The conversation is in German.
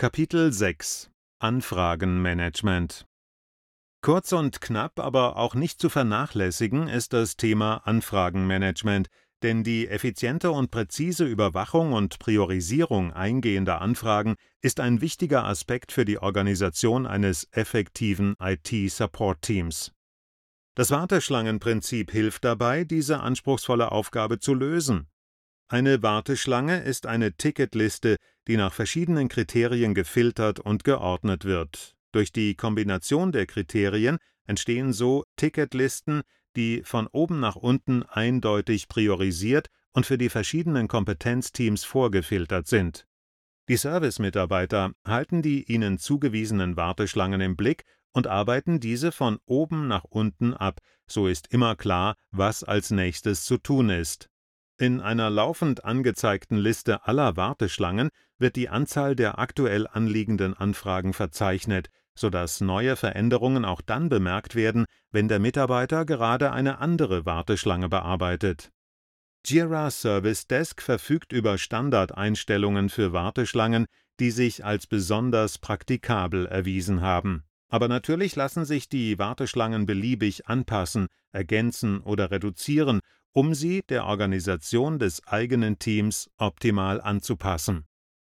Kapitel 6 Anfragenmanagement Kurz und knapp, aber auch nicht zu vernachlässigen ist das Thema Anfragenmanagement, denn die effiziente und präzise Überwachung und Priorisierung eingehender Anfragen ist ein wichtiger Aspekt für die Organisation eines effektiven IT-Support-Teams. Das Warteschlangenprinzip hilft dabei, diese anspruchsvolle Aufgabe zu lösen. Eine Warteschlange ist eine Ticketliste, die nach verschiedenen Kriterien gefiltert und geordnet wird. Durch die Kombination der Kriterien entstehen so Ticketlisten, die von oben nach unten eindeutig priorisiert und für die verschiedenen Kompetenzteams vorgefiltert sind. Die Servicemitarbeiter halten die ihnen zugewiesenen Warteschlangen im Blick und arbeiten diese von oben nach unten ab, so ist immer klar, was als nächstes zu tun ist. In einer laufend angezeigten Liste aller Warteschlangen wird die Anzahl der aktuell anliegenden Anfragen verzeichnet, sodass neue Veränderungen auch dann bemerkt werden, wenn der Mitarbeiter gerade eine andere Warteschlange bearbeitet. Jira Service Desk verfügt über Standardeinstellungen für Warteschlangen, die sich als besonders praktikabel erwiesen haben. Aber natürlich lassen sich die Warteschlangen beliebig anpassen, ergänzen oder reduzieren, um sie der Organisation des eigenen Teams optimal anzupassen